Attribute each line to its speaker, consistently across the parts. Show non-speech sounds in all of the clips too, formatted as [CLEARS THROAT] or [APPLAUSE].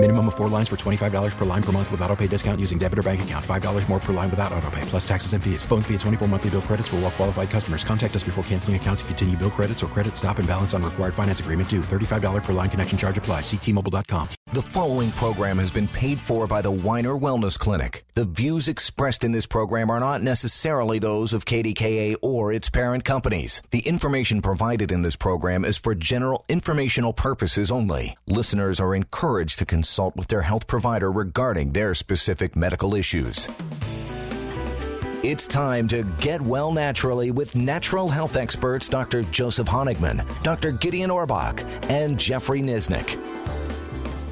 Speaker 1: Minimum of four lines for $25 per line per month with auto pay discount using debit or bank account. $5 more per line without auto pay, plus taxes and fees. Phone fee at 24 monthly bill credits for all well qualified customers. Contact us before canceling account to continue bill credits or credit stop and balance on required finance agreement due. $35 per line connection charge apply. Ctmobile.com.
Speaker 2: The following program has been paid for by the Winer Wellness Clinic. The views expressed in this program are not necessarily those of KDKA or its parent companies. The information provided in this program is for general informational purposes only. Listeners are encouraged to consult with their health provider regarding their specific medical issues. It's time to get well naturally with natural health experts Dr. Joseph Honigman, Dr. Gideon Orbach, and Jeffrey Nisnik.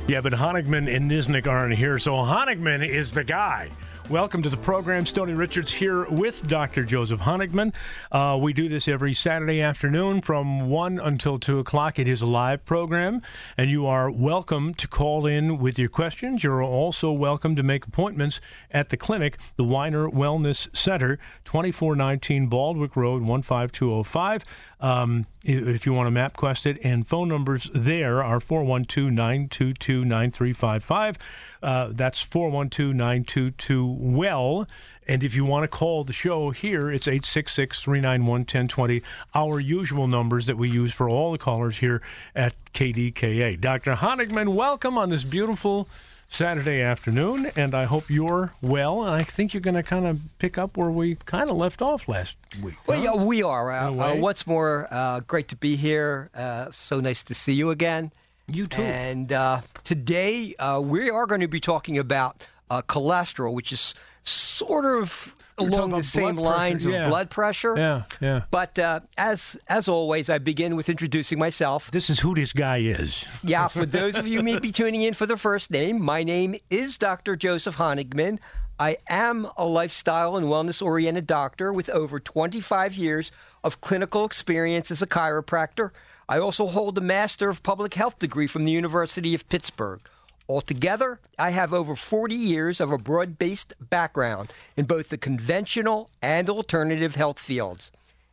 Speaker 3: Yeah, but Honigman and Nisnik aren't here, so Honigman is the guy. Welcome to the program. Stony Richards here with Dr. Joseph Honigman. Uh, we do this every Saturday afternoon from 1 until 2 o'clock. It is a live program, and you are welcome to call in with your questions. You're also welcome to make appointments at the clinic, the Winer Wellness Center, 2419 Baldwick Road, 15205. Um, if you want to map quest it, and phone numbers there are 412 922 9355. Uh, that's 412 922 WELL. And if you want to call the show here, it's 866 391 1020, our usual numbers that we use for all the callers here at KDKA. Dr. Honigman, welcome on this beautiful Saturday afternoon, and I hope you're well. And I think you're going to kind of pick up where we kind of left off last week.
Speaker 4: Well,
Speaker 3: huh?
Speaker 4: yeah, we are. Uh, uh, what's more, uh, great to be here. Uh, so nice to see you again.
Speaker 3: You too.
Speaker 4: And uh, today uh, we are going to be talking about uh, cholesterol, which is sort of along the same
Speaker 3: pressure,
Speaker 4: lines
Speaker 3: yeah.
Speaker 4: of blood pressure.
Speaker 3: Yeah, yeah.
Speaker 4: But uh, as as always, I begin with introducing myself.
Speaker 3: This is who this guy is.
Speaker 4: Yeah, for those of you who may be tuning in for the first name, my name is Dr. Joseph Honigman. I am a lifestyle and wellness oriented doctor with over 25 years of clinical experience as a chiropractor. I also hold a Master of Public Health degree from the University of Pittsburgh. Altogether, I have over 40 years of a broad based background in both the conventional and alternative health fields.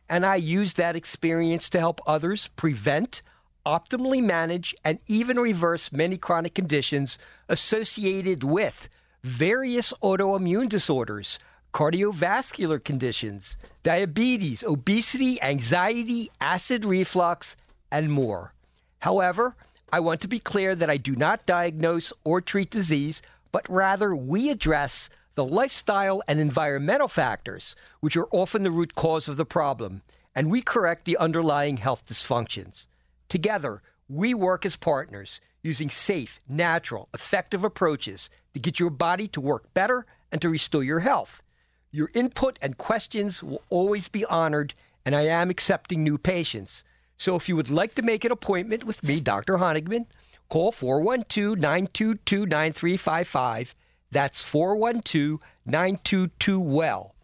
Speaker 4: And I use that experience to help others prevent, optimally manage, and even reverse many chronic conditions associated with various autoimmune disorders, cardiovascular conditions, diabetes, obesity, anxiety, acid reflux, and more. However, I want to be clear that I do not diagnose or treat disease, but rather we address the lifestyle and environmental factors, which are often the root cause of the problem, and we correct the underlying health dysfunctions. Together, we work as partners using safe, natural, effective approaches to get your body to work better and to restore your health. Your input and questions will always be honored, and I am accepting new patients. So if you would like to make an appointment with me, Dr. Honigman, call 412 922 9355. That's 412 922 WELL.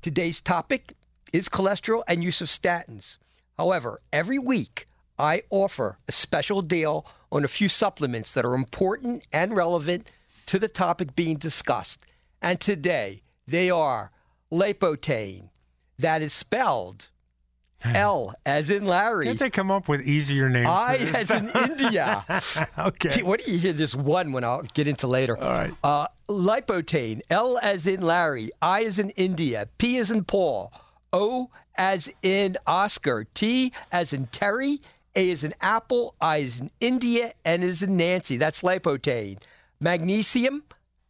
Speaker 4: Today's topic is cholesterol and use of statins. However, every week I offer a special deal on a few supplements that are important and relevant to the topic being discussed. And today they are Lipotain, that is spelled L as in Larry,
Speaker 3: Can't they come up with easier names?
Speaker 4: I as in India. [LAUGHS]
Speaker 3: okay.
Speaker 4: What do you hear? This one when I'll get into later.
Speaker 3: All right.
Speaker 4: Uh, lipotain. L as in Larry. I as in India. P as in Paul. O as in Oscar. T as in Terry. A as in Apple. I as in India. N as in Nancy. That's lipotain. Magnesium.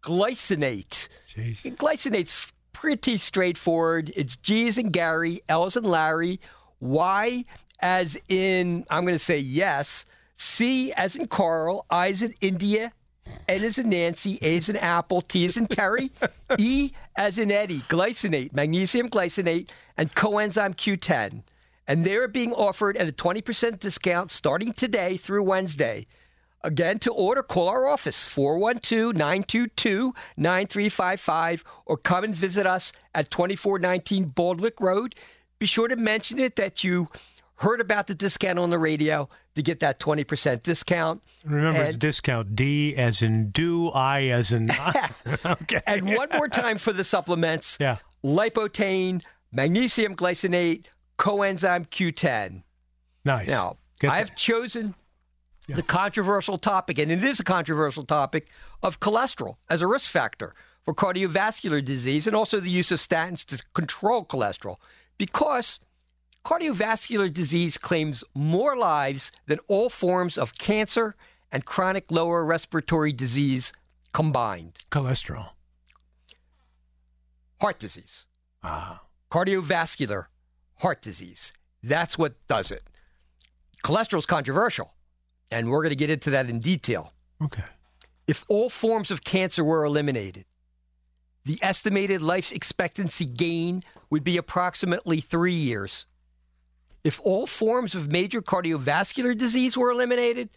Speaker 4: Glycinate.
Speaker 3: Jeez.
Speaker 4: Glycinate's pretty straightforward. It's G as in Gary, L as in Larry, Y as in, I'm going to say yes, C as in Carl, I as in India, N as in Nancy, A as in Apple, T as in Terry, E as in Eddie, glycinate, magnesium glycinate, and coenzyme Q10. And they're being offered at a 20% discount starting today through Wednesday. Again, to order, call our office, 412 922 9355, or come and visit us at 2419 Baldwick Road. Be sure to mention it that you heard about the discount on the radio to get that 20% discount.
Speaker 3: Remember, it's discount D as in do, I as in. [LAUGHS] okay.
Speaker 4: And one more time for the supplements
Speaker 3: Yeah.
Speaker 4: lipotain, magnesium glycinate, coenzyme Q10.
Speaker 3: Nice.
Speaker 4: Now,
Speaker 3: Get
Speaker 4: I've
Speaker 3: that.
Speaker 4: chosen the controversial topic, and it is a controversial topic, of cholesterol as a risk factor for cardiovascular disease and also the use of statins to control cholesterol because cardiovascular disease claims more lives than all forms of cancer and chronic lower respiratory disease combined.
Speaker 3: cholesterol.
Speaker 4: Heart disease.
Speaker 3: Ah.
Speaker 4: cardiovascular heart disease. That's what does it. Cholesterol is controversial, and we're going to get into that in detail.
Speaker 3: Okay.
Speaker 4: If all forms of cancer were eliminated, the estimated life expectancy gain would be approximately three years. If all forms of major cardiovascular disease were eliminated,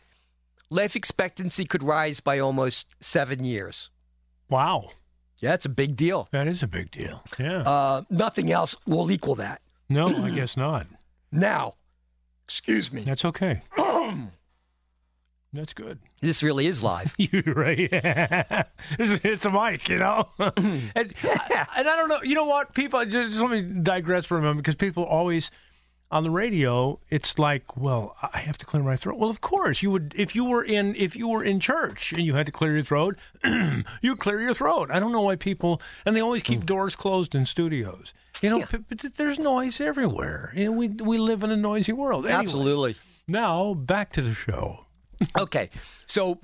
Speaker 4: life expectancy could rise by almost seven years.
Speaker 3: Wow.
Speaker 4: Yeah, that's a big deal.
Speaker 3: That is a big deal. Yeah.
Speaker 4: Uh, nothing else will equal that.
Speaker 3: no, I guess not. [CLEARS THROAT]
Speaker 4: Now, excuse me.
Speaker 3: That's okay. [CLEARS THROAT] That's good.
Speaker 4: This really is live. [LAUGHS]
Speaker 3: You're right. [LAUGHS] it's, it's a mic, you know. [LAUGHS] and, and I don't know. You know what? People just let me digress for a moment because people always on the radio. It's like, well, I have to clear my throat. Well, of course you would if you were in if you were in church and you had to clear your throat. [CLEARS THROAT] you clear your throat. I don't know why people and they always keep hmm. doors closed in studios. You know, p- but there's noise everywhere. You know, we we live in a noisy world. Anyway,
Speaker 4: Absolutely.
Speaker 3: Now back to the show. [LAUGHS]
Speaker 4: Okay. So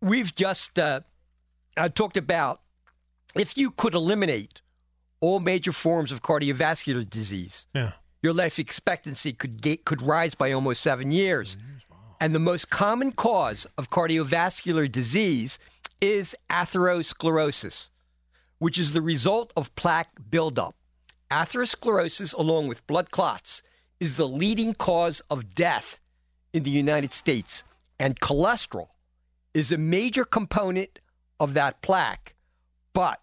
Speaker 4: we've just uh, talked about if you could eliminate all major forms of cardiovascular disease,
Speaker 3: Yeah.
Speaker 4: your life expectancy could ga- could rise by almost seven years. And the most common cause of cardiovascular disease is atherosclerosis, which is the result of plaque buildup. Atherosclerosis, along with blood clots, is the leading cause of death in the United States, and cholesterol is a major component of that plaque. But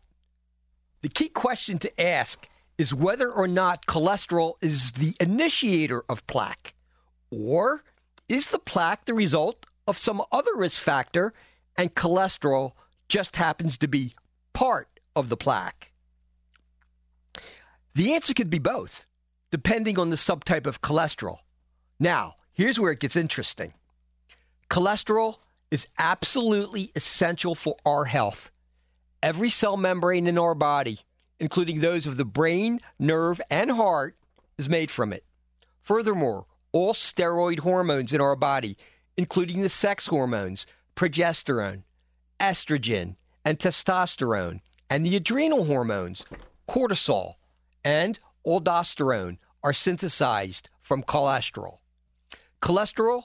Speaker 4: the key question to ask is whether or not cholesterol is the initiator of plaque, or is the plaque the result of some other risk factor and cholesterol just happens to be part of the plaque? The answer could be both, depending on the subtype of cholesterol. Now, here's where it gets interesting cholesterol is absolutely essential for our health. Every cell membrane in our body, including those of the brain, nerve, and heart, is made from it. Furthermore, all steroid hormones in our body, including the sex hormones, progesterone, estrogen, and testosterone, and the adrenal hormones, cortisol, and aldosterone, are synthesized from cholesterol. Cholesterol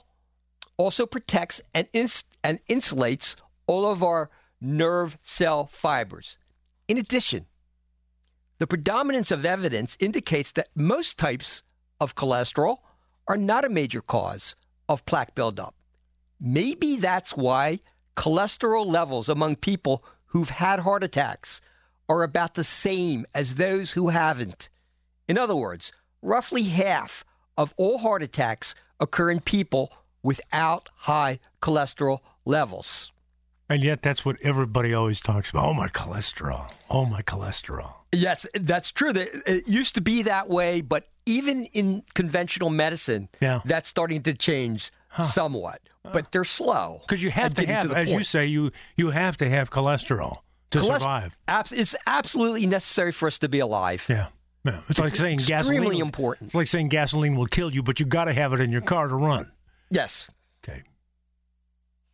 Speaker 4: also protects and, ins- and insulates all of our nerve cell fibers. In addition, the predominance of evidence indicates that most types of cholesterol are not a major cause of plaque buildup. Maybe that's why cholesterol levels among people who've had heart attacks are about the same as those who haven't. In other words, roughly half of all heart attacks occur in people without high cholesterol levels.
Speaker 3: And yet, that's what everybody always talks about. Oh, my cholesterol. Oh, my cholesterol.
Speaker 4: Yes, that's true. It used to be that way, but even in conventional medicine,
Speaker 3: Yeah.
Speaker 4: that's starting to change somewhat. But they're slow.
Speaker 3: Because you have to have,
Speaker 4: the
Speaker 3: as you say, you you have to have cholesterol to
Speaker 4: Cholest-
Speaker 3: survive.
Speaker 4: abs- it's absolutely necessary for us to be alive.
Speaker 3: Yeah. Yeah. It's like saying
Speaker 4: extremely
Speaker 3: gasoline.
Speaker 4: important.
Speaker 3: It's like saying gasoline will kill you, but you got to have it in your car to run.
Speaker 4: Yes,
Speaker 3: Okay.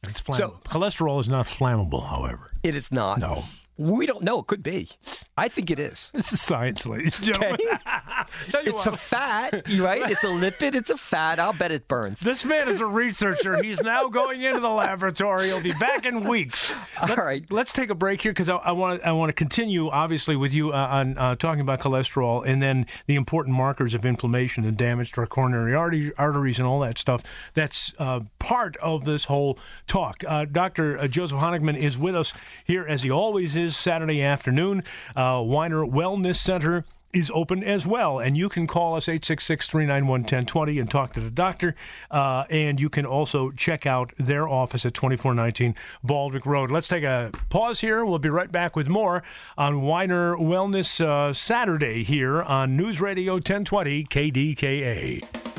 Speaker 3: It's flammable.
Speaker 4: So-
Speaker 3: cholesterol is not flammable, however.
Speaker 4: it is not.
Speaker 3: No.
Speaker 4: We don't know. It could be. I think it is.
Speaker 3: This is science, ladies and gentlemen. [LAUGHS] Tell
Speaker 4: It's
Speaker 3: what,
Speaker 4: a fat, right? It's a lipid. It's a fat. I'll bet it burns.
Speaker 3: this man is a researcher. He's now going into the laboratory. He'll be back in weeks.
Speaker 4: All right.
Speaker 3: Let's take a break here because I want I want to continue obviously with you uh, on uh, talking about cholesterol and then the important markers of inflammation and damage to our coronary artery, arteries and all that stuff. That's uh, part of this whole talk. Uh, Dr. Joseph Honigman is with us here as he always is Saturday afternoon. Uh, Winer Wellness Center is open as well. And you can call us 866 391 1020 and talk to the doctor. Uh, and you can also check out their office at 2419 Baldwick Road. Let's take a pause here. We'll be right back with more on Winer Wellness uh, Saturday here on News Radio 1020 KDKA.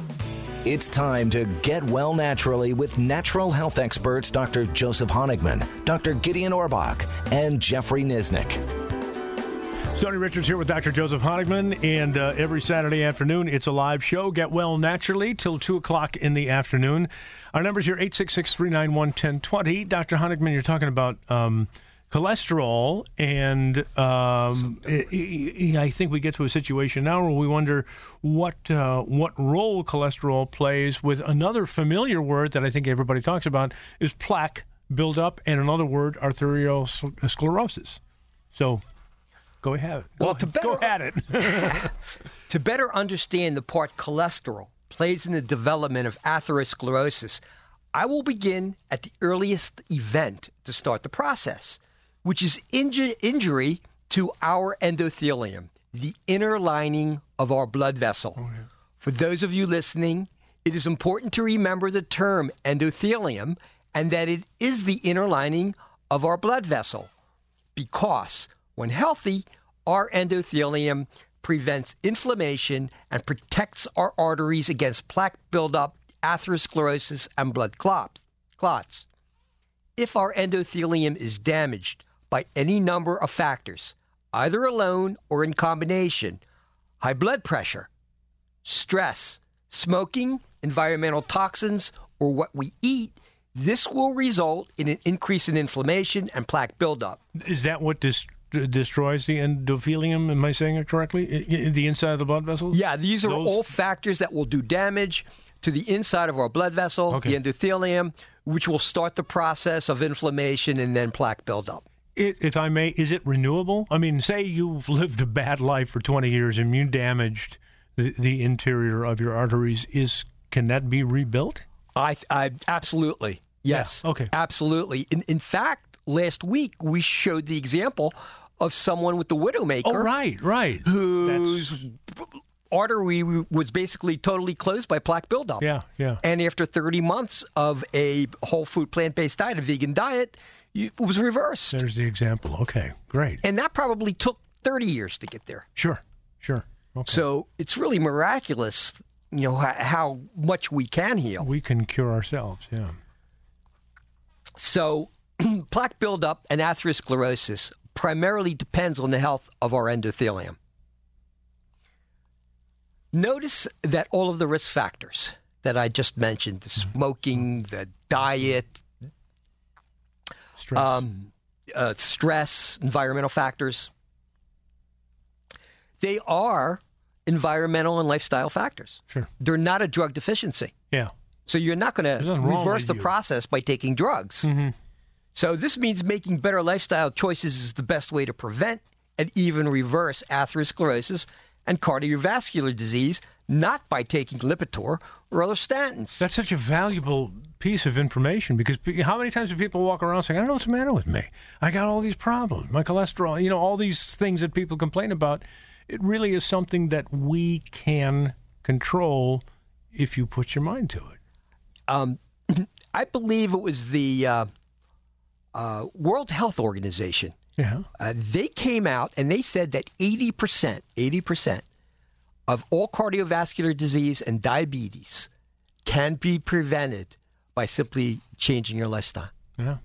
Speaker 2: It's time to get well naturally with natural health experts Dr. Joseph Honigman, Dr. Gideon Orbach, and Jeffrey Nisnik.
Speaker 3: Tony Richards here with Dr. Joseph Honigman, and uh, every Saturday afternoon it's a live show. Get well naturally till 2 o'clock in the afternoon. Our numbers here 866 391 1020. Dr. Honigman, you're talking about um, cholesterol, and um, I think we get to a situation now where we wonder what uh, what role cholesterol plays with another familiar word that I think everybody talks about is plaque buildup, and another word, arteriosclerosis. So Go ahead.
Speaker 4: Well,
Speaker 3: go,
Speaker 4: to better,
Speaker 3: go at it. [LAUGHS]
Speaker 4: to better understand the part cholesterol plays in the development of atherosclerosis, I will begin at the earliest event to start the process, which is inju- injury to our endothelium, the inner lining of our blood vessel. Oh, yeah. For those of you listening, it is important to remember the term endothelium and that it is the inner lining of our blood vessel because when healthy, our endothelium prevents inflammation and protects our arteries against plaque buildup, atherosclerosis, and blood clots. If our endothelium is damaged by any number of factors, either alone or in combination, high blood pressure, stress, smoking, environmental toxins, or what we eat, this will result in an increase in inflammation and plaque buildup.
Speaker 3: Is that what this destroys the endothelium. Am I saying it correctly? The inside of the blood vessels?
Speaker 4: Yeah, these are Those? all factors that will do damage to the inside of our blood vessel, okay. the endothelium, which will start the process of inflammation and then plaque buildup.
Speaker 3: It, if I may, is it renewable? I mean, say you've lived a bad life for 20 years and you damaged the, the interior of your arteries. Is can that be rebuilt?
Speaker 4: I, I absolutely yes.
Speaker 3: Yeah, okay,
Speaker 4: absolutely. In, in fact, last week we showed the example of someone with the Widowmaker.
Speaker 3: Oh, right, right.
Speaker 4: Whose That's... artery was basically totally closed by plaque buildup.
Speaker 3: Yeah, yeah.
Speaker 4: And after 30 months of a whole food plant based diet, a vegan diet, it was reversed.
Speaker 3: There's the example. Okay, great.
Speaker 4: And that probably took 30 years to get there.
Speaker 3: Sure, sure. Okay.
Speaker 4: So it's really miraculous, you know, how much we can heal.
Speaker 3: We can cure ourselves, yeah.
Speaker 4: So [CLEARS THROAT] plaque buildup and atherosclerosis primarily depends on the health of our endothelium. Notice that all of the risk factors that I just mentioned the mm-hmm. smoking, the diet,
Speaker 3: stress, um,
Speaker 4: uh, stress environmental factors they are environmental and lifestyle factors.
Speaker 3: Sure.
Speaker 4: They're not a drug deficiency.
Speaker 3: Yeah.
Speaker 4: So you're not going to reverse the you. process by taking drugs.
Speaker 3: Mm-hmm.
Speaker 4: So this means making better lifestyle choices is the best way to prevent and even reverse atherosclerosis and cardiovascular disease, not by taking Lipitor or other statins.
Speaker 3: That's such a valuable piece of information because how many times do people walk around saying, I don't know what's the matter with me? I got all these problems, my cholesterol, you know, all these things that people complain about. It really is something that we can control if you put your mind to it.
Speaker 4: Um, [CLEARS THROAT] I believe it was the. Uh, uh, World Health Organization.
Speaker 3: Yeah.
Speaker 4: Uh, they came out and they said that 80%, 80% of all cardiovascular disease and diabetes can be prevented by simply changing your lifestyle.
Speaker 3: Yeah.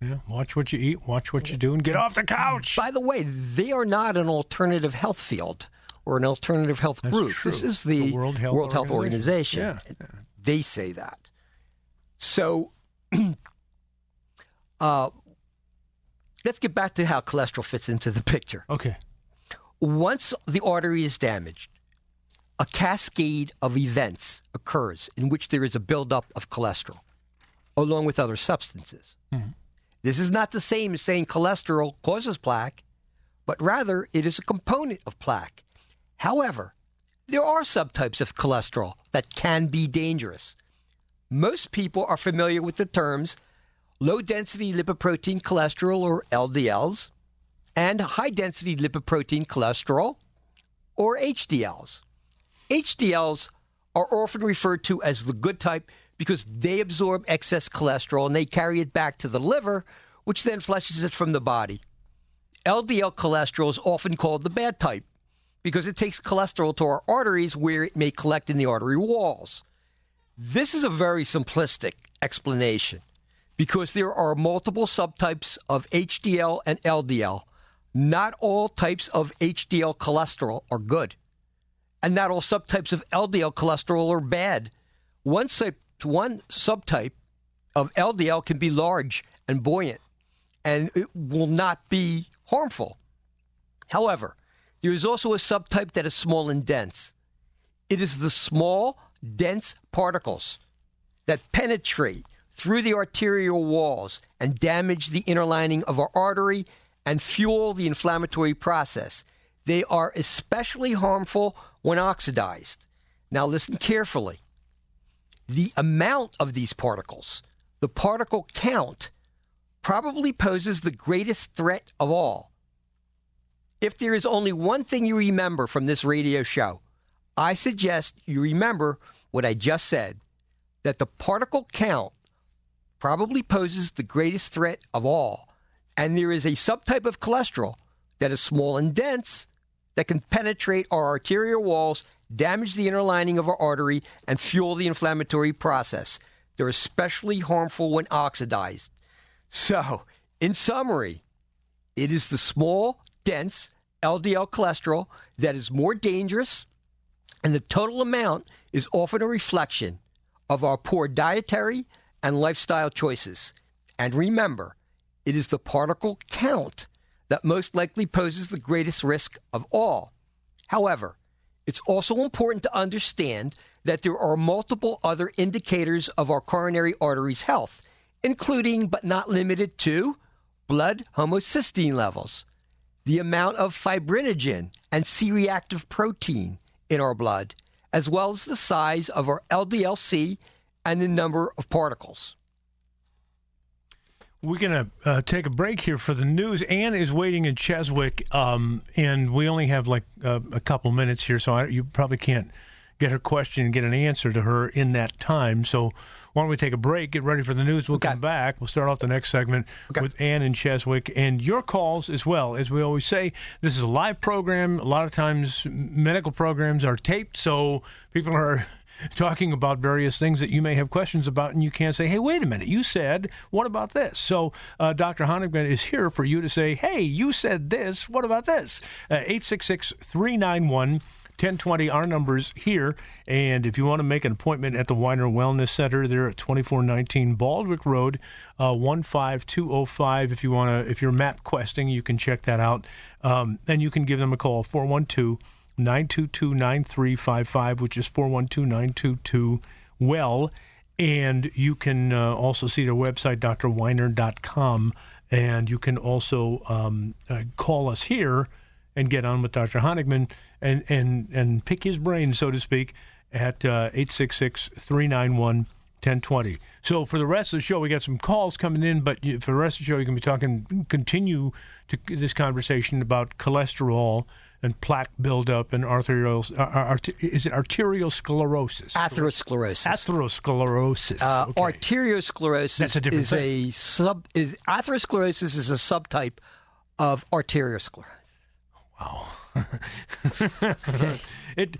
Speaker 3: Yeah. Watch what you eat, watch what you do, and get off the couch.
Speaker 4: By the way, they are not an alternative health field or an alternative health
Speaker 3: That's
Speaker 4: group.
Speaker 3: True.
Speaker 4: This is the,
Speaker 3: the World Health
Speaker 4: World Health Organization.
Speaker 3: Organization.
Speaker 4: Yeah. They say that. So [CLEARS THROAT] Uh, let's get back to how cholesterol fits into the picture.
Speaker 3: Okay.
Speaker 4: Once the artery is damaged, a cascade of events occurs in which there is a buildup of cholesterol, along with other substances.
Speaker 3: Mm-hmm.
Speaker 4: This is not the same as saying cholesterol causes plaque, but rather it is a component of plaque. However, there are subtypes of cholesterol that can be dangerous. Most people are familiar with the terms low density lipoprotein cholesterol or LDLs, and high density lipoprotein cholesterol or HDLs. HDLs are often referred to as the good type because they absorb excess cholesterol and they carry it back to the liver, which then flushes it from the body. LDL cholesterol is often called the bad type because it takes cholesterol to our arteries where it may collect in the artery walls. This is a very simplistic explanation because there are multiple subtypes of HDL and LDL. Not all types of HDL cholesterol are good, and not all subtypes of LDL cholesterol are bad. One, sub- one subtype of LDL can be large and buoyant, and it will not be harmful. However, there is also a subtype that is small and dense. It is the small, dense particles that penetrate through the arterial walls and damage the inner lining of our artery and fuel the inflammatory process. They are especially harmful when oxidized. Now, listen carefully. The amount of these particles, the particle count, probably poses the greatest threat of all. If there is only one thing you remember from this radio show, I suggest you remember what I just said that the particle count probably poses the greatest threat of all. And there is a subtype of cholesterol that is small and dense that can penetrate our arterial walls, damage the inner lining of our artery, and fuel the inflammatory process. They're especially harmful when oxidized. So, in summary, it is the small, dense LDL cholesterol that is more dangerous, and the total amount is often a reflection of our poor dietary and lifestyle choices. And remember, it is the particle count that most likely poses the greatest risk of all. However, it's also important to understand that there are multiple other indicators of our coronary arteries' health, including but not limited to blood homocysteine levels, the amount of fibrinogen and C reactive protein in our blood, as well as the size of our LDLC and the number of particles.
Speaker 3: We're going to uh, take a break here for the news. Anne is waiting in Cheswick, um, and we only have like uh, a couple minutes here, so I, you probably can't get her question and get an answer to her in that time. So why don't we take a break, get ready for the news? We'll okay. come back. We'll start off the next segment okay. with Ann in Cheswick and your calls as well. As we always say, this is a live program. A lot of times medical programs are taped, so people are [LAUGHS] talking about various things that you may have questions about, and you can't say, hey, wait a minute, you said, what about this? So uh, Dr. Honigman is here for you to say, hey, you said this, what about this? Uh, 866 391 1020, our numbers here. And if you want to make an appointment at the Winer Wellness Center, they're at 2419 Baldwick Road, uh, 15205. If you want to, if you're map questing, you can check that out. Um, and you can give them a call, 412 922 9355, which is 412 922 Well. And you can uh, also see their website, drwiner.com. And you can also um, uh, call us here and get on with Dr. Honigman and, and, and pick his brain, so to speak, at uh, 866 391 1020. So for the rest of the show, we got some calls coming in, but for the rest of the show, you can be talking, continue to this conversation about cholesterol and plaque buildup and arterial uh, uh is it arterial sclerosis?
Speaker 4: Atherosclerosis.
Speaker 3: Atherosclerosis. Uh,
Speaker 4: okay. Arteriosclerosis That's a different is thing. a sub. Is atherosclerosis is a subtype of arteriosclerosis.
Speaker 3: Wow. Okay. [LAUGHS] It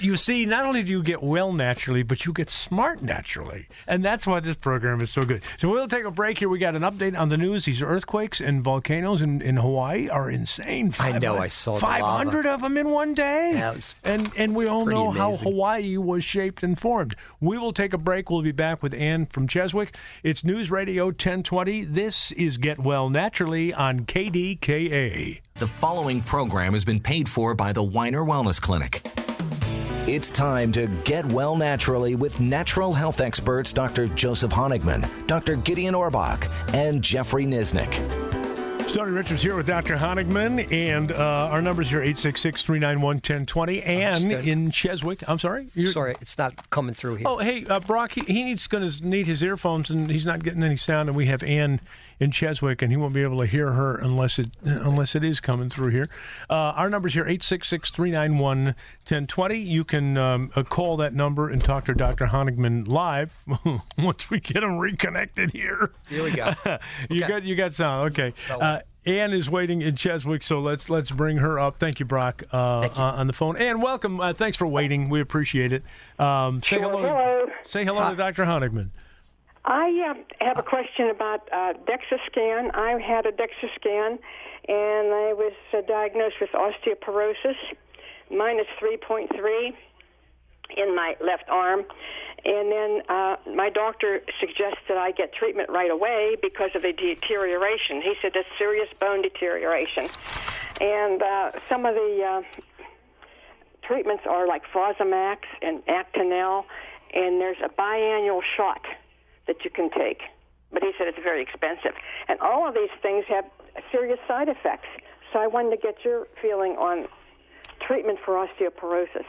Speaker 3: you see, not only do you get well naturally, but you get smart naturally, and that's why this program is so good. So we'll take a break here. We got an update on the news. These earthquakes and volcanoes in, in Hawaii are insane.
Speaker 4: I know. I saw
Speaker 3: five hundred of them in one day.
Speaker 4: Yeah,
Speaker 3: and and we all know
Speaker 4: amazing.
Speaker 3: how Hawaii was shaped and formed. We will take a break. We'll be back with Ann from Cheswick. It's News Radio 1020. This is Get Well Naturally on KDKA.
Speaker 2: The following program has been paid for by the Winer Wellness Clinic. It's time to get well naturally with natural health experts Dr. Joseph Honigman, Dr. Gideon Orbach, and Jeffrey Nisnik.
Speaker 3: Stony Richards here with Dr. Honigman, and uh, our numbers are 866 391 1020. And in Cheswick, I'm sorry?
Speaker 4: You're, sorry, it's not coming through here.
Speaker 3: Oh, hey, uh, Brock, he, he needs going to need his earphones, and he's not getting any sound, and we have Ann in Cheswick, and he won't be able to hear her unless it unless it is coming through here. Uh, our number's here 866-391-1020. You can um, uh, call that number and talk to Dr. Honigman live [LAUGHS] once we get him reconnected here.
Speaker 4: Here we go. [LAUGHS]
Speaker 3: you
Speaker 4: Okay.
Speaker 3: got you got sound okay. Uh, Ann is waiting in Cheswick, so let's let's bring her up. Thank you, Brock, uh, uh, on the phone. Ann, welcome. Uh, thanks for waiting. We appreciate it. Um, say
Speaker 5: Sure.
Speaker 3: hello.
Speaker 5: Hello.
Speaker 3: Say hello to Dr. Honigman.
Speaker 5: I uh, have a question about uh, DEXA scan. I had a DEXA scan, and I was uh, diagnosed with osteoporosis, minus 3.3 in my left arm. And then uh, my doctor suggested I get treatment right away because of the deterioration. He said that's serious bone deterioration. And uh, some of the uh, treatments are like Fosamax and Actonel, and there's a biannual shot that you can take. But he said it's very expensive. And all of these things have serious side effects. So I wanted to get your feeling on treatment for osteoporosis.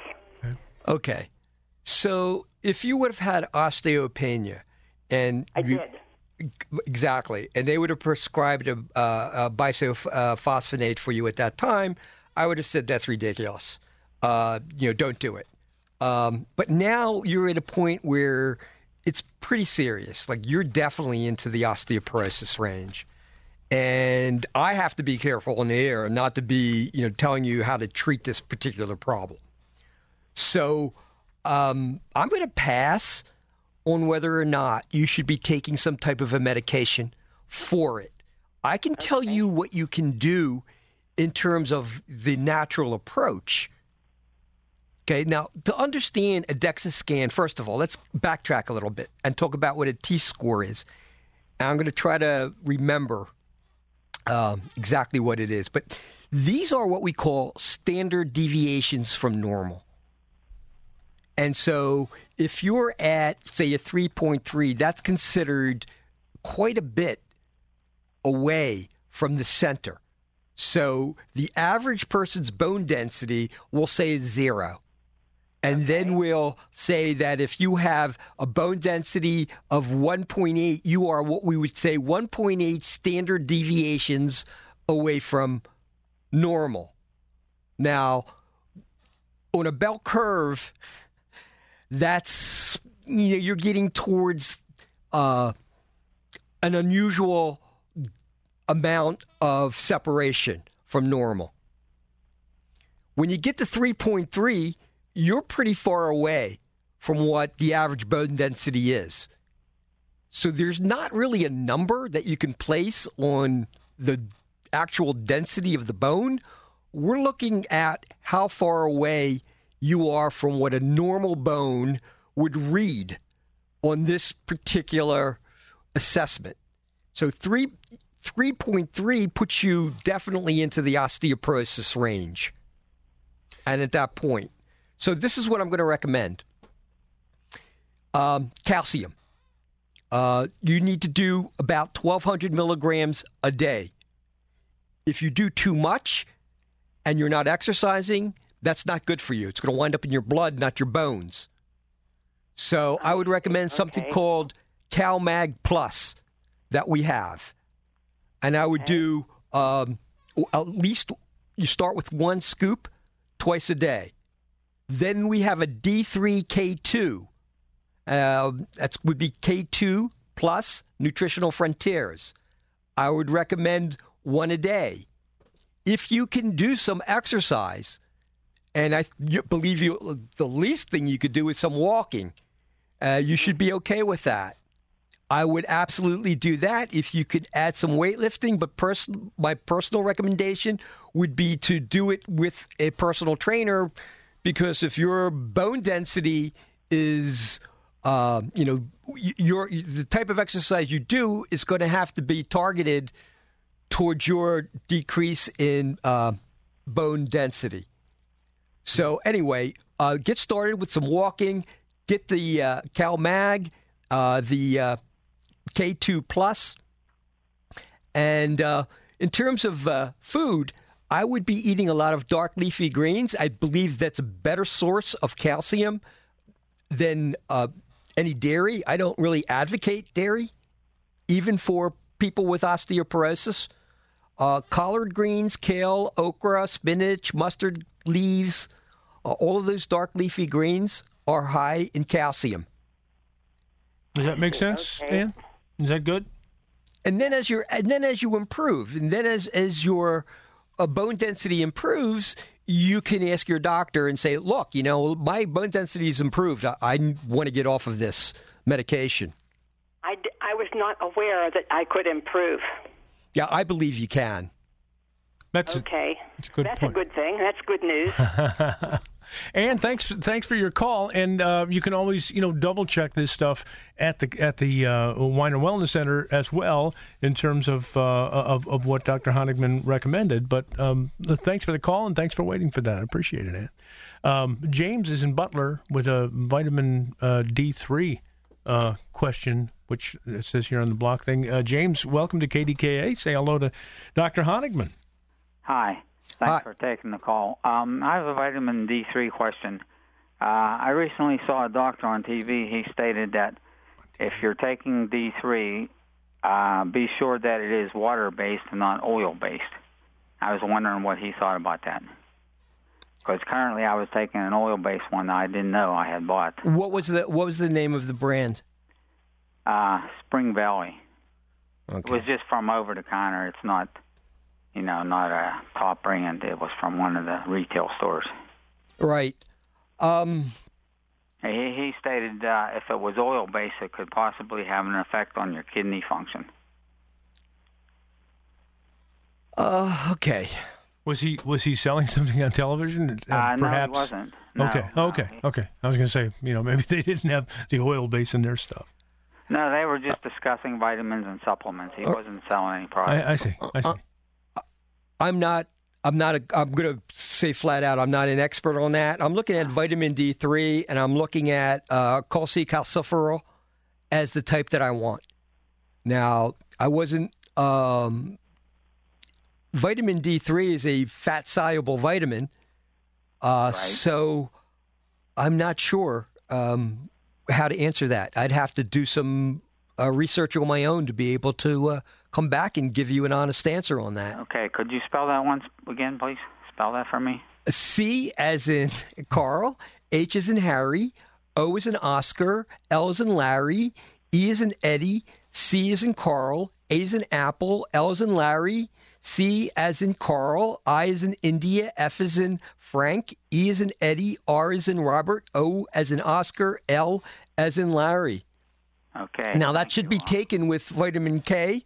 Speaker 4: Okay. So if you would have had osteopenia and
Speaker 5: I
Speaker 4: you,
Speaker 5: did.
Speaker 4: Exactly. And they would have prescribed a, uh, a bisphosphonate for you at that time. I would have said that's ridiculous. Uh, you know, don't do it. Um, but now you're at a point where it's pretty serious. Like you're definitely into the osteoporosis range. And I have to be careful in the air not to be, you know, telling you how to treat this particular problem. So um, I'm going to pass on whether or not you should be taking some type of a medication for it. I can tell you what you can do in terms of the natural approach. Okay, now to understand a DEXA scan, first of all, let's backtrack a little bit and talk about what a T score is. And I'm going to try to remember um, exactly what it is. But these are what we call standard deviations from normal. And so if you're at, say, a 3.3, that's considered quite a bit away from the center. So the average person's bone density will say zero. And then we'll say that if you have a bone density of 1.8, you are what we would say 1.8 standard deviations away from normal. Now, on a bell curve, that's you know you're getting towards uh, an unusual amount of separation from normal. When you get to 3.3, you're pretty far away from what the average bone density is. So there's not really a number that you can place on the actual density of the bone. We're looking at how far away you are from what a normal bone would read on this particular assessment. So 3 3.3 puts you definitely into the osteoporosis range. And at that point, so this is what I'm going to recommend. Um, calcium. Uh, you need to do about 1,200 milligrams a day. If you do too much and you're not exercising, that's not good for you. It's going to wind up in your blood, not your bones. So I would recommend something
Speaker 5: Okay.
Speaker 4: called CalMag Plus that we have. And I would do um, at least you start with one scoop twice a day. Then we have a D3K2. Uh, that would be K2 plus Nutritional Frontiers. I would recommend one a day. If you can do some exercise, and I believe you, the least thing you could do is some walking. Uh, you should be okay with that. I would absolutely do that if you could add some weightlifting. But pers- my personal recommendation would be to do it with a personal trainer, because if your bone density is, uh, you know, your the type of exercise you do is going to have to be targeted towards your decrease in uh, bone density. So anyway, uh, get started with some walking. Get the uh, CalMag, uh, the uh, K2 Plus, and uh, in terms of food, I would be eating a lot of dark leafy greens. I believe that's a better source of calcium than uh, any dairy. I don't really advocate dairy, even for people with osteoporosis. Uh, collard greens, kale, okra, spinach, mustard leaves, uh, all of those dark leafy greens are high in calcium.
Speaker 3: Does that make sense,
Speaker 5: Okay.
Speaker 3: Ann? Is that good?
Speaker 4: And then as you and then as you improve, and then as as your uh, bone density improves, you can ask your doctor and say, "Look, you know, my bone density has improved. I, I want to get off of this medication."
Speaker 5: I, d- I was not aware that I could improve.
Speaker 4: Yeah, I believe you can.
Speaker 3: That's
Speaker 5: Okay.
Speaker 3: That's a good
Speaker 5: That's
Speaker 3: point.
Speaker 5: a good thing. That's good news. [LAUGHS]
Speaker 3: And thanks, thanks for your call. And uh, you can always, you know, double check this stuff at the at the uh, Wine and Wellness Center as well in terms of uh, of, of what Dr. Honigman recommended. But um, thanks for the call and thanks for waiting for that. I appreciate it, Ann. Um, James is in Butler with a vitamin uh, D three uh, question, which it says here on the block thing. Uh, James, welcome to KDKA. Say hello to Dr. Honigman.
Speaker 6: Hi. Thanks
Speaker 4: Hi.
Speaker 6: for taking the call. Um, I have a vitamin D3 question. Uh, I recently saw a doctor on TV. He stated that if you're taking D3, uh, be sure that it is water based and not oil based. I was wondering what he thought about that. Because currently I was taking an oil based one that I didn't know I had bought.
Speaker 4: What was the what was the name of the brand?
Speaker 6: Uh, Spring Valley.
Speaker 4: Okay.
Speaker 6: It was just from over the counter. It's not, you know, not a top brand. It was from one of the retail stores.
Speaker 4: Right. Um,
Speaker 6: He, he stated uh, if it was oil based, it could possibly have an effect on your kidney function.
Speaker 4: uh, okay.
Speaker 3: Was he was he selling [LAUGHS] something on television?
Speaker 6: Uh, no, he
Speaker 3: perhaps.
Speaker 6: wasn't. No,
Speaker 3: okay.
Speaker 6: no.
Speaker 3: okay. Okay. I was going to say, you know, [LAUGHS] maybe they didn't have the oil base in their stuff.
Speaker 6: No, they were just discussing vitamins and supplements. He wasn't selling any products.
Speaker 3: I, I see. I see.
Speaker 4: I'm not. I'm not. A, I'm going to say flat out. I'm not an expert on that. I'm looking at vitamin D3 and I'm looking at uh, cholecalciferol as the type that I want. Now, I wasn't. Um, vitamin D3 is a fat soluble vitamin, uh, so I'm not sure um, how to answer that. I'd have to do some uh, research on my own to be able to uh, come back and give you an honest answer on that.
Speaker 6: Okay, could you spell that once again, please? Spell that for me.
Speaker 4: C as in Carl, H as in Harry, O as in Oscar, L as in Larry, E as in Eddie, C as in Carl, A as in Apple, L as in Larry, C as in Carl, I as in India, F as in Frank, E as in Eddie, R as in Robert, O as in Oscar, L as in Larry.
Speaker 6: Okay.
Speaker 4: Now that should be taken with vitamin K.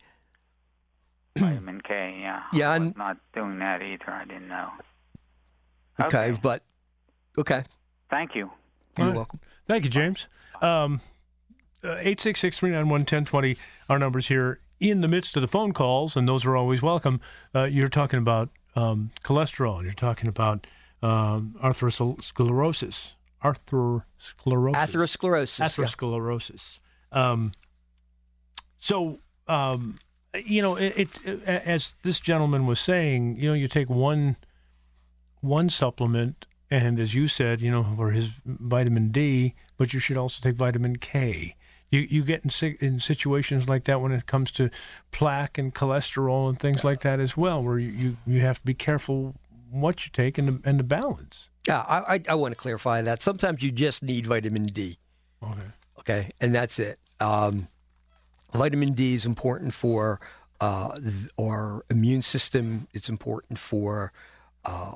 Speaker 6: vitamin K. Yeah. [CLEARS THROAT]
Speaker 4: Yeah,
Speaker 6: I
Speaker 4: and-
Speaker 6: was not doing that either. I didn't know.
Speaker 4: Okay,
Speaker 6: Okay.
Speaker 4: but okay.
Speaker 6: Thank you.
Speaker 4: You're
Speaker 3: All right.
Speaker 4: welcome.
Speaker 3: Thank you, James. Um, Eight six six three nine one ten twenty. Our numbers here in the midst of the phone calls, and those are always welcome. Uh, you're talking about um, cholesterol. You're talking about um, atherosclerosis. Arthrosclerosis.
Speaker 4: Atherosclerosis. yeah.
Speaker 3: atherosclerosis. Um, so, um, you know, it, it as this gentleman was saying, you know, you take one one supplement, and as you said, you know, for his vitamin D, but you should also take vitamin K. You you get in in situations like that when it comes to plaque and cholesterol and things like that as well, where you, you, you have to be careful what you take and the, and the balance.
Speaker 4: Yeah, I, I, I want to clarify that. Sometimes you just need vitamin D.
Speaker 3: Okay.
Speaker 4: Okay, and that's it. Um, vitamin D is important for uh, our immune system. It's important for uh,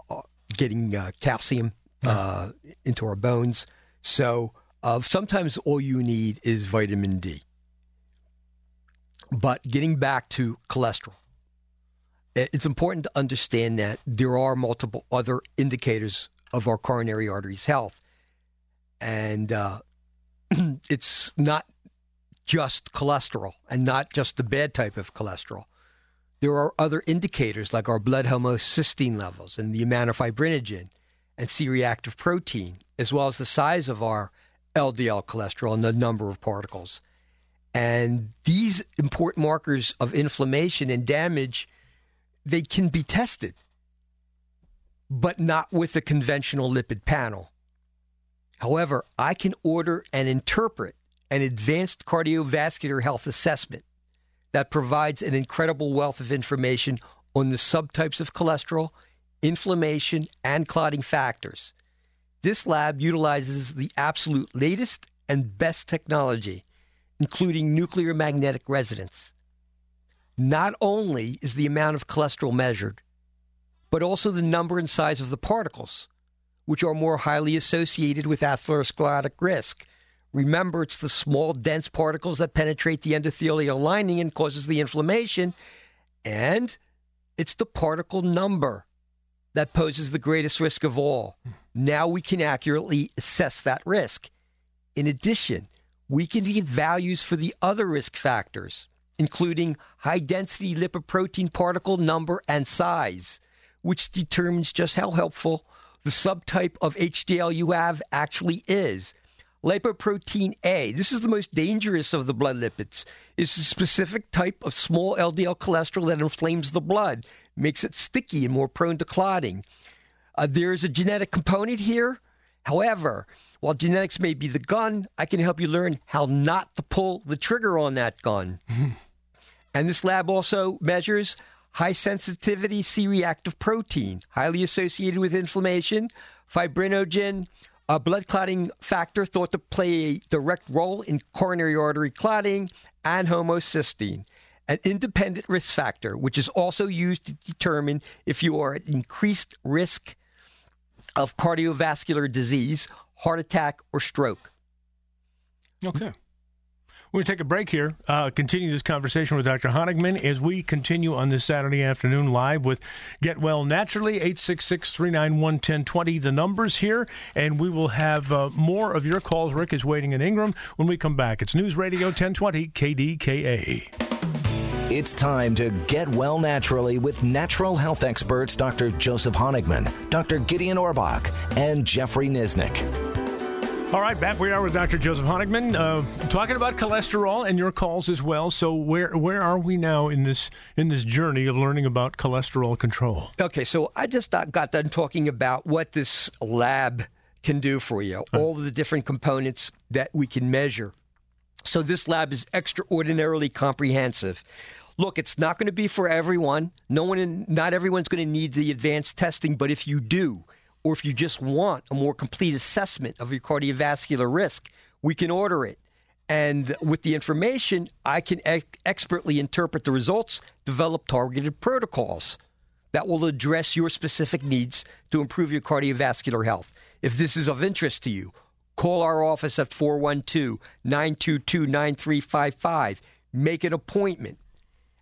Speaker 4: getting uh, calcium uh, into our bones. So uh, sometimes all you need is vitamin D. But getting back to cholesterol, it's important to understand that there are multiple other indicators of our coronary arteries health. And uh, [CLEARS THROAT] it's not just cholesterol and not just the bad type of cholesterol. There are other indicators like our blood homocysteine levels and the amount of fibrinogen and C reactive protein, as well as the size of our LDL cholesterol and the number of particles. And these important markers of inflammation and damage, they can be tested, but not with a conventional lipid panel. However, I can order and interpret an advanced cardiovascular health assessment that provides an incredible wealth of information on the subtypes of cholesterol, inflammation, and clotting factors. This lab utilizes the absolute latest and best technology, including nuclear magnetic resonance. Not only is the amount of cholesterol measured, but also the number and size of the particles, which are more highly associated with atherosclerotic risk. Remember, it's the small, dense particles that penetrate the endothelial lining and causes the inflammation, and it's the particle number that poses the greatest risk of all. Now we can accurately assess that risk. In addition, we can get values for the other risk factors, including high density lipoprotein particle number and size, which determines just how helpful the subtype of HDL you have actually is. Lipoprotein A, this is the most dangerous of the blood lipids, It's a specific type of small LDL cholesterol that inflames the blood, makes it sticky and more prone to clotting. Uh, there's a genetic component here. However, while genetics may be the gun, I can help you learn how not to pull the trigger on that gun. [LAUGHS] and this lab also measures high sensitivity C reactive protein, highly associated with inflammation, fibrinogen, a blood clotting factor thought to play a direct role in coronary artery clotting, and homocysteine, an independent risk factor, which is also used to determine if you are at increased risk of cardiovascular disease, heart attack, or stroke.
Speaker 3: Okay. We're going to take a break here. Uh, continue this conversation with Dr. Honigman as we continue on this Saturday afternoon live with Get Well Naturally, 866 391 1020. The numbers here, and we will have uh, more of your calls. Rick is waiting in Ingram when we come back. It's News Radio 1020 KDKA.
Speaker 2: It's time to get well naturally with natural health experts Dr. Joseph Honigman, Dr. Gideon Orbach, and Jeffrey Nisnik.
Speaker 3: All right, back we are with Dr. Joseph Honigman, uh, talking about cholesterol and your calls as well. So where where are we now in this in this journey of learning about cholesterol control?
Speaker 4: Okay, so I just got done talking about what this lab can do for you, all of the different components that we can measure. So this lab is extraordinarily comprehensive. Look, it's not going to be for everyone. No one, in, not everyone's going to need the advanced testing, but if you do, or if you just want a more complete assessment of your cardiovascular risk, we can order it. And with the information, I can ex- expertly interpret the results, develop targeted protocols that will address your specific needs to improve your cardiovascular health. If this is of interest to you, call our office at 412 922 9355. Make an appointment.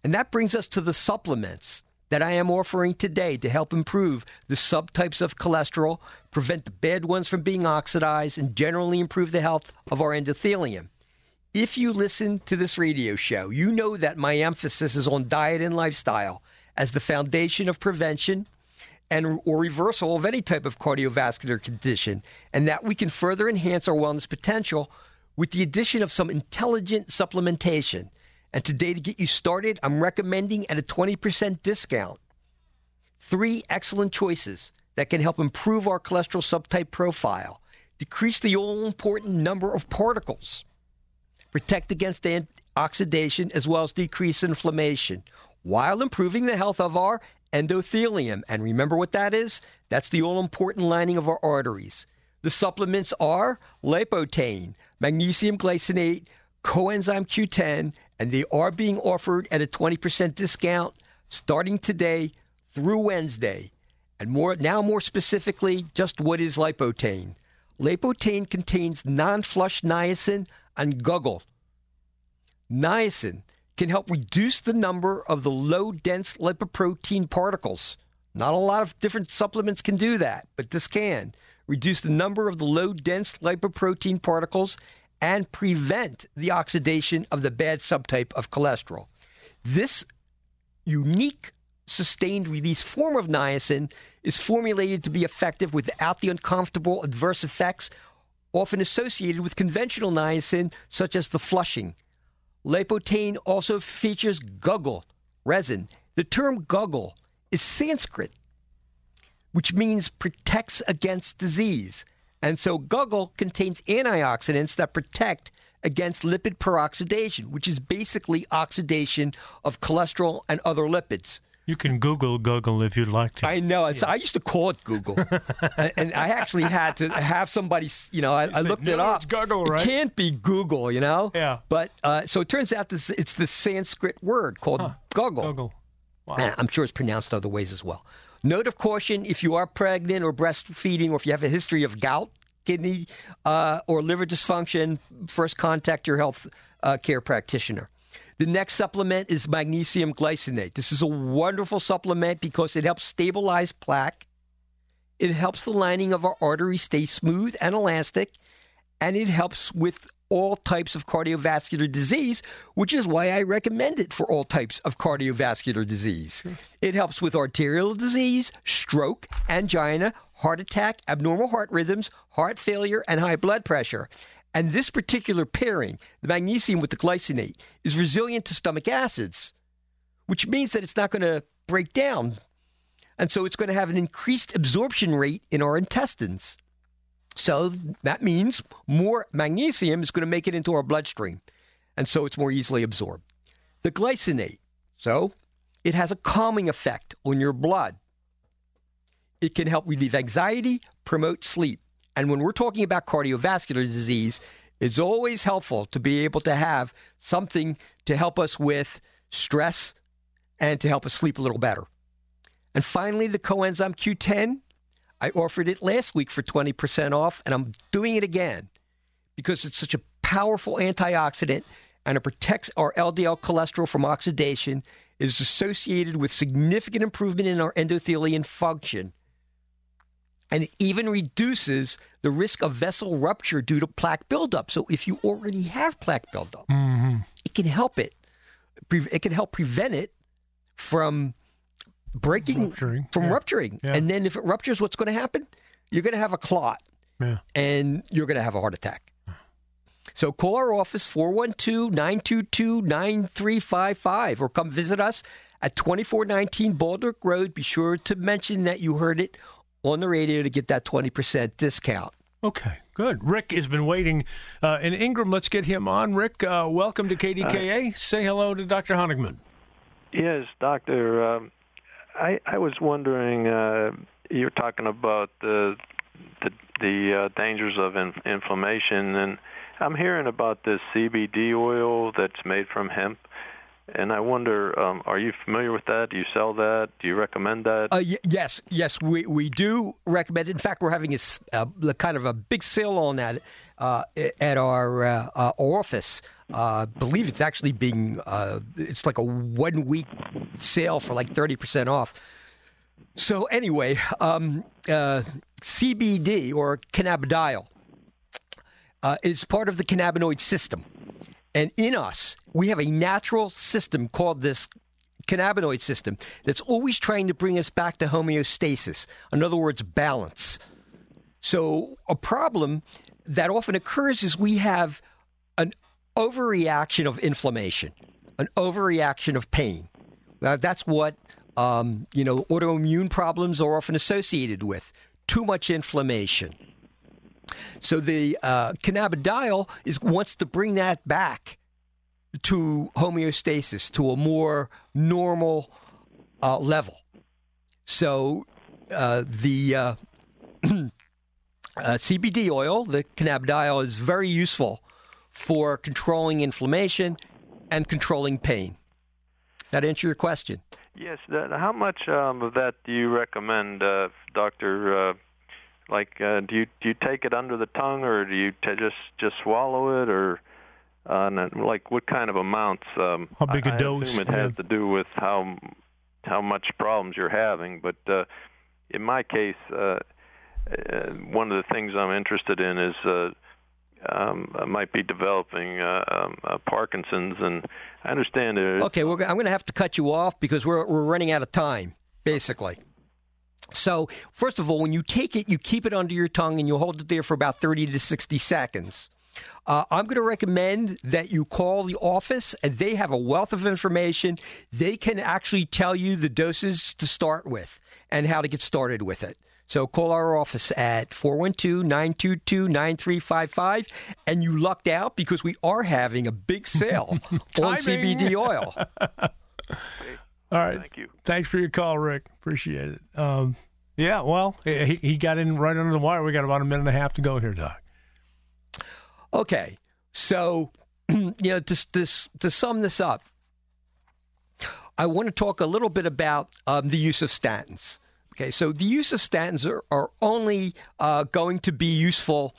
Speaker 4: And that brings us to the supplements that I am offering today to help improve the subtypes of cholesterol, prevent the bad ones from being oxidized, and generally improve the health of our endothelium. If you listen to this radio show, you know that my emphasis is on diet and lifestyle as the foundation of prevention and or reversal of any type of cardiovascular condition, and that we can further enhance our wellness potential with the addition of some intelligent supplementation and today, to get you started, I'm recommending at a 20% discount three excellent choices that can help improve our cholesterol subtype profile, decrease the all important number of particles, protect against oxidation, as well as decrease inflammation, while improving the health of our endothelium. And remember what that is? That's the all important lining of our arteries. The supplements are Lipotain, magnesium glycinate, coenzyme Q10, and they are being offered at a 20% discount starting today through Wednesday. And more now more specifically, just what is Lipotain? Lipotain contains non-flush niacin and guggul. Niacin can help reduce the number of the low dense lipoprotein particles. Not a lot of different supplements can do that, but this can reduce the number of the low dense lipoprotein particles and prevent the oxidation of the bad subtype of cholesterol. This unique sustained release form of niacin is formulated to be effective without the uncomfortable adverse effects often associated with conventional niacin, such as the flushing. Lipotain also features guggul resin. The term guggul is Sanskrit, which means protects against disease. And so guggul contains antioxidants that protect against lipid peroxidation, which is basically oxidation of cholesterol and other lipids.
Speaker 3: You can Google Google if you'd like to.
Speaker 4: I know. It's, I used to call it Google, [LAUGHS] and, and I actually had to have somebody. You know, I, I looked
Speaker 3: "No,
Speaker 4: it up.
Speaker 3: Google,
Speaker 4: It can't be Google. You know.
Speaker 3: Yeah.
Speaker 4: But uh, so it turns out this it's the Sanskrit word called Google.
Speaker 3: Google.
Speaker 4: And I'm sure it's pronounced other ways as well. Note of caution: if you are pregnant or breastfeeding, or if you have a history of gout, kidney, uh, or liver dysfunction, first contact your health uh, care practitioner. The next supplement is magnesium glycinate. This is a wonderful supplement because it helps stabilize plaque. It helps the lining of our arteries stay smooth and elastic, and it helps with all types of cardiovascular disease, which is why I recommend it for all types of cardiovascular disease. It helps with arterial disease, stroke, angina, heart attack, abnormal heart rhythms, heart failure, and high blood pressure. And this particular pairing, the magnesium with the glycinate, is resilient to stomach acids, which means that it's not going to break down. And so it's going to have an increased absorption rate in our intestines. So that means more magnesium is going to make it into our bloodstream. And so it's more easily absorbed. The glycinate, so it has a calming effect on your blood. It can help relieve anxiety, promote sleep. And when we're talking about cardiovascular disease, it's always helpful to be able to have something to help us with stress and to help us sleep a little better. And finally, the coenzyme Q10. I offered it last week for 20% off, and I'm doing it again because it's such a powerful antioxidant and it protects our LDL cholesterol from oxidation. It is associated with significant improvement in our endothelial function. And it even reduces the risk of vessel rupture due to plaque buildup. So if you already have plaque buildup, mm-hmm. it can help it. It can help prevent it from breaking,
Speaker 3: Rupturing,
Speaker 4: from
Speaker 3: yeah.
Speaker 4: rupturing.
Speaker 3: Yeah.
Speaker 4: And then if it ruptures, what's going to happen? You're going to have a clot
Speaker 3: Yeah.
Speaker 4: and you're going to have a heart attack. So call our office 412 922 9355 or come visit us at 2419 Baldrick Road. Be sure to mention that you heard it on the radio to get that 20% discount.
Speaker 3: Okay, good. Rick has been waiting. Uh, and Ingram, let's get him on. Rick, uh, welcome to KDKA. Say hello to Dr. Honigman.
Speaker 7: Yes, doctor. Um, I I was wondering. Uh, you're talking about the the, the uh, dangers of in, inflammation, and I'm hearing about this CBD oil that's made from hemp. And I wonder, um, are you familiar with that? Do you sell that? Do you recommend that?
Speaker 4: Uh, y- yes, yes, we, we do recommend it. In fact, we're having a, kind of a big sale on that uh, at our uh, uh, office. Uh, I believe it's actually being, uh, it's like a one week sale for like 30% off. So, anyway, um, uh, CBD or cannabidiol is part of the cannabinoid system. And in us, we have a natural system called this cannabinoid system that's always trying to bring us back to homeostasis. In other words, balance. So, a problem that often occurs is we have overreaction of inflammation, an overreaction of pain. That's what um, you know autoimmune problems are often associated with. Too much inflammation. So the uh, cannabidiol is wants to bring that back to homeostasis, to a more normal uh, level. So uh, the uh, [CLEARS THROAT] uh, CBD oil, the cannabidiol, is very useful for controlling inflammation and controlling pain. That answer your question?
Speaker 7: Yes. That, how much um, of that do you recommend, uh, doctor? Uh, like, uh, do you do you take it under the tongue, or do you t- just just swallow it, or uh, like what kind of amounts? Um,
Speaker 3: How big a
Speaker 7: I,
Speaker 3: dose?
Speaker 7: I assume it
Speaker 3: Yeah.
Speaker 7: has to do with how how much problems you're having. But uh, in my case, uh, uh, one of the things I'm interested in is. Uh, um, I might be developing uh, um, uh, Parkinson's, and I understand it.
Speaker 4: Okay, I'm going to have to cut you off because we're, we're running out of time, basically. So, first of all, when you take it, you keep it under your tongue and you hold it there for about 30 to 60 seconds. Uh, I'm going to recommend that you call the office, and they have a wealth of information. They can actually tell you the doses to start with and how to get started with it. So call our office at 412 922 9355 and you lucked out because we are having a big sale [LAUGHS] on CBD oil. [LAUGHS]
Speaker 3: All right. Thank you. Thanks for your call, Rick. Appreciate it. Um, yeah, well, he, he got in right under the wire. We got about a minute and a half to go here, Doc.
Speaker 4: Okay. So, [CLEARS THROAT] you know, to, to, to sum this up, I want to talk a little bit about um, the use of statins. Okay, so the use of statins are, are only uh, going to be useful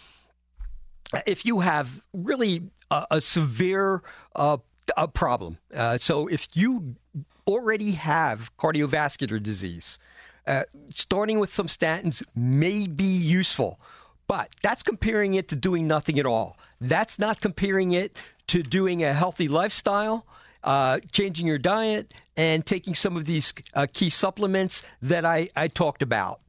Speaker 4: if you have really a, a severe uh, a problem. Uh, so if you already have cardiovascular disease, uh, starting with some statins may be useful. But that's comparing it to doing nothing at all. That's not comparing it to doing a healthy lifestyle, uh, changing your diet, and taking some of these uh, key supplements that I, I talked about.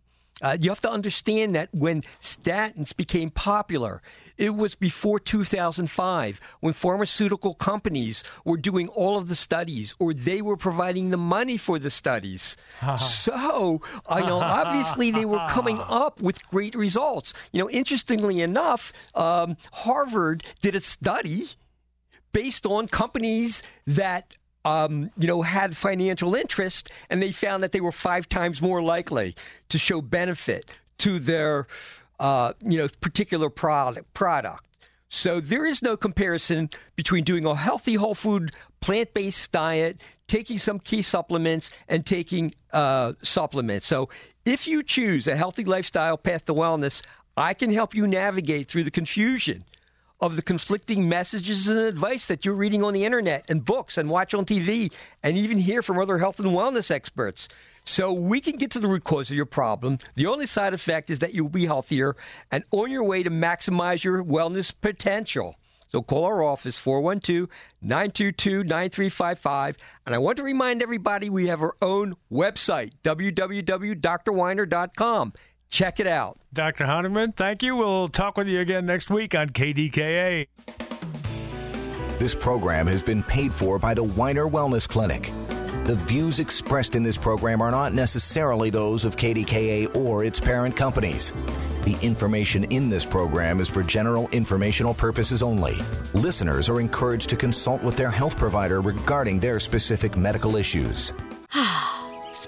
Speaker 4: Uh, you have to understand that when statins became popular, it was before 2005 when pharmaceutical companies were doing all of the studies or they were providing the money for the studies. [LAUGHS] so, I know obviously they were coming [LAUGHS] up with great results. You know, interestingly enough, um, Harvard did a study based on companies that um, you know, had financial interest, and they found that they were five times more likely to show benefit to their uh, you know, particular product, product. So there is no comparison between doing a healthy whole food plant based diet, taking some key supplements, and taking uh, supplements. So if you choose a healthy lifestyle path to wellness, I can help you navigate through the confusion of the conflicting messages and advice that you're reading on the internet and books and watch on TV and even hear from other health and wellness experts. So we can get to the root cause of your problem. The only side effect is that you'll be healthier and on your way to maximize your wellness potential. So call our office 412 922 9355. And I want to remind everybody we have our own website, www.drwiner.com. Check it out.
Speaker 3: Dr. Honigman, thank you. We'll talk with you again next week on KDKA.
Speaker 2: This program has been paid for by the Winer Wellness Clinic. The views expressed in this program are not necessarily those of KDKA or its parent companies. The information in this program is for general informational purposes only. Listeners are encouraged to consult with their health provider regarding their specific medical issues.